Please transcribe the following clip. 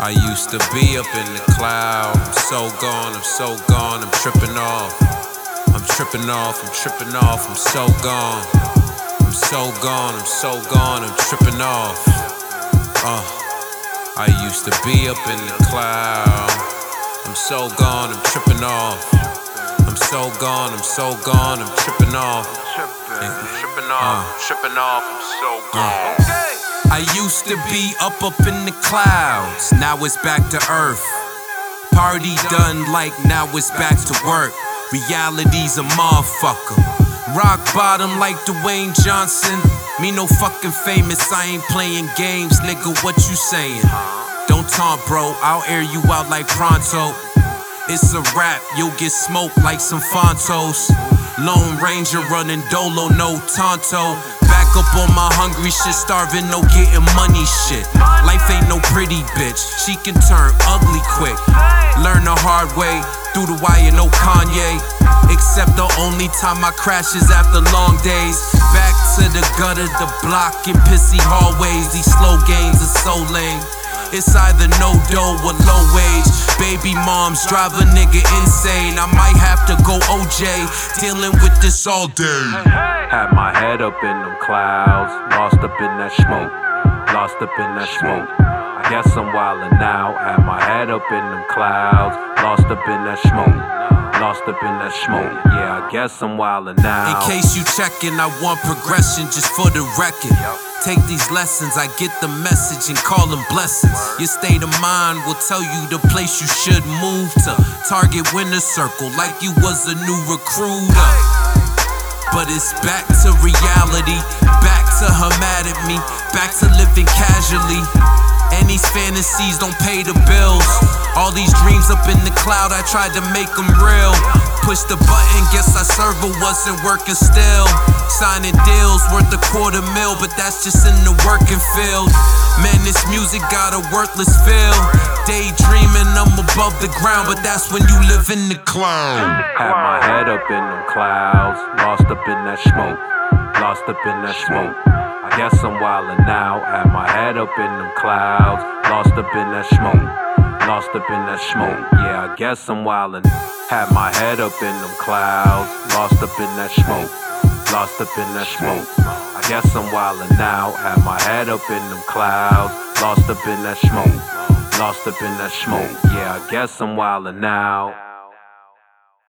I used to be up in the cloud. I'm so gone, I'm so gone, I'm tripping off. I'm tripping off, I'm tripping off, I'm so gone. I'm so gone, I'm so gone, I'm tripping off. Uh, I used to be up in the cloud. I'm so gone, I'm tripping off. I'm so gone, I'm so gone, I'm tripping off. I'm tripping, tripping off, Uh. tripping off, I'm so gone. I used to be up up in the clouds, now it's back to earth. Party done like now it's back to work. Reality's a motherfucker. Rock bottom like Dwayne Johnson. Me no fucking famous, I ain't playing games, nigga. What you saying? Don't taunt, bro. I'll air you out like pronto. It's a rap, you'll get smoked like some Frontos. Lone Ranger running dolo, no Tonto. Up on my hungry shit, starving, no getting money shit. Life ain't no pretty bitch, she can turn ugly quick. Learn the hard way, through the wire, no Kanye. Except the only time I crash is after long days. Back to the gutter, the block, and pissy hallways. These slow games are so lame. It's either no dough or low wage. Baby moms drive a nigga insane. I might have to go OJ, dealing with this all day. Had my head up in them clouds, lost up in that smoke, lost up in that smoke. I guess I'm wildin' now. Had my head up in them clouds, lost up in that smoke, lost up in that smoke. Yeah, I guess I'm wildin' now. In case you checkin', I want progression just for the record. Take these lessons, I get the message and call them blessings. Your state of mind will tell you the place you should move to. Target winner circle like you was a new recruiter. But it's back to reality, back to her mad at me, back to living casually. And these fantasies don't pay the bills. All these dreams up in the cloud, I tried to make them real. Push the button, guess our server wasn't working still. Signing deals worth a quarter mil, but that's just in the working field. Man, this music got a worthless feel. Daydreaming, I'm above the ground, but that's when you live in the cloud. Had my head up in them clouds, lost up in that smoke, lost up in that smoke. Guess I'm wildin' now. Had my head up in them clouds, lost up in that smoke, lost up in that smoke. Yeah, I guess I'm wildin'. Had my head up in them clouds, lost up in that smoke, lost up in that smoke. I guess I'm wildin' now. Had my head up in them clouds, lost up in that smoke, lost up in that smoke. Yeah, I guess I'm wildin' now.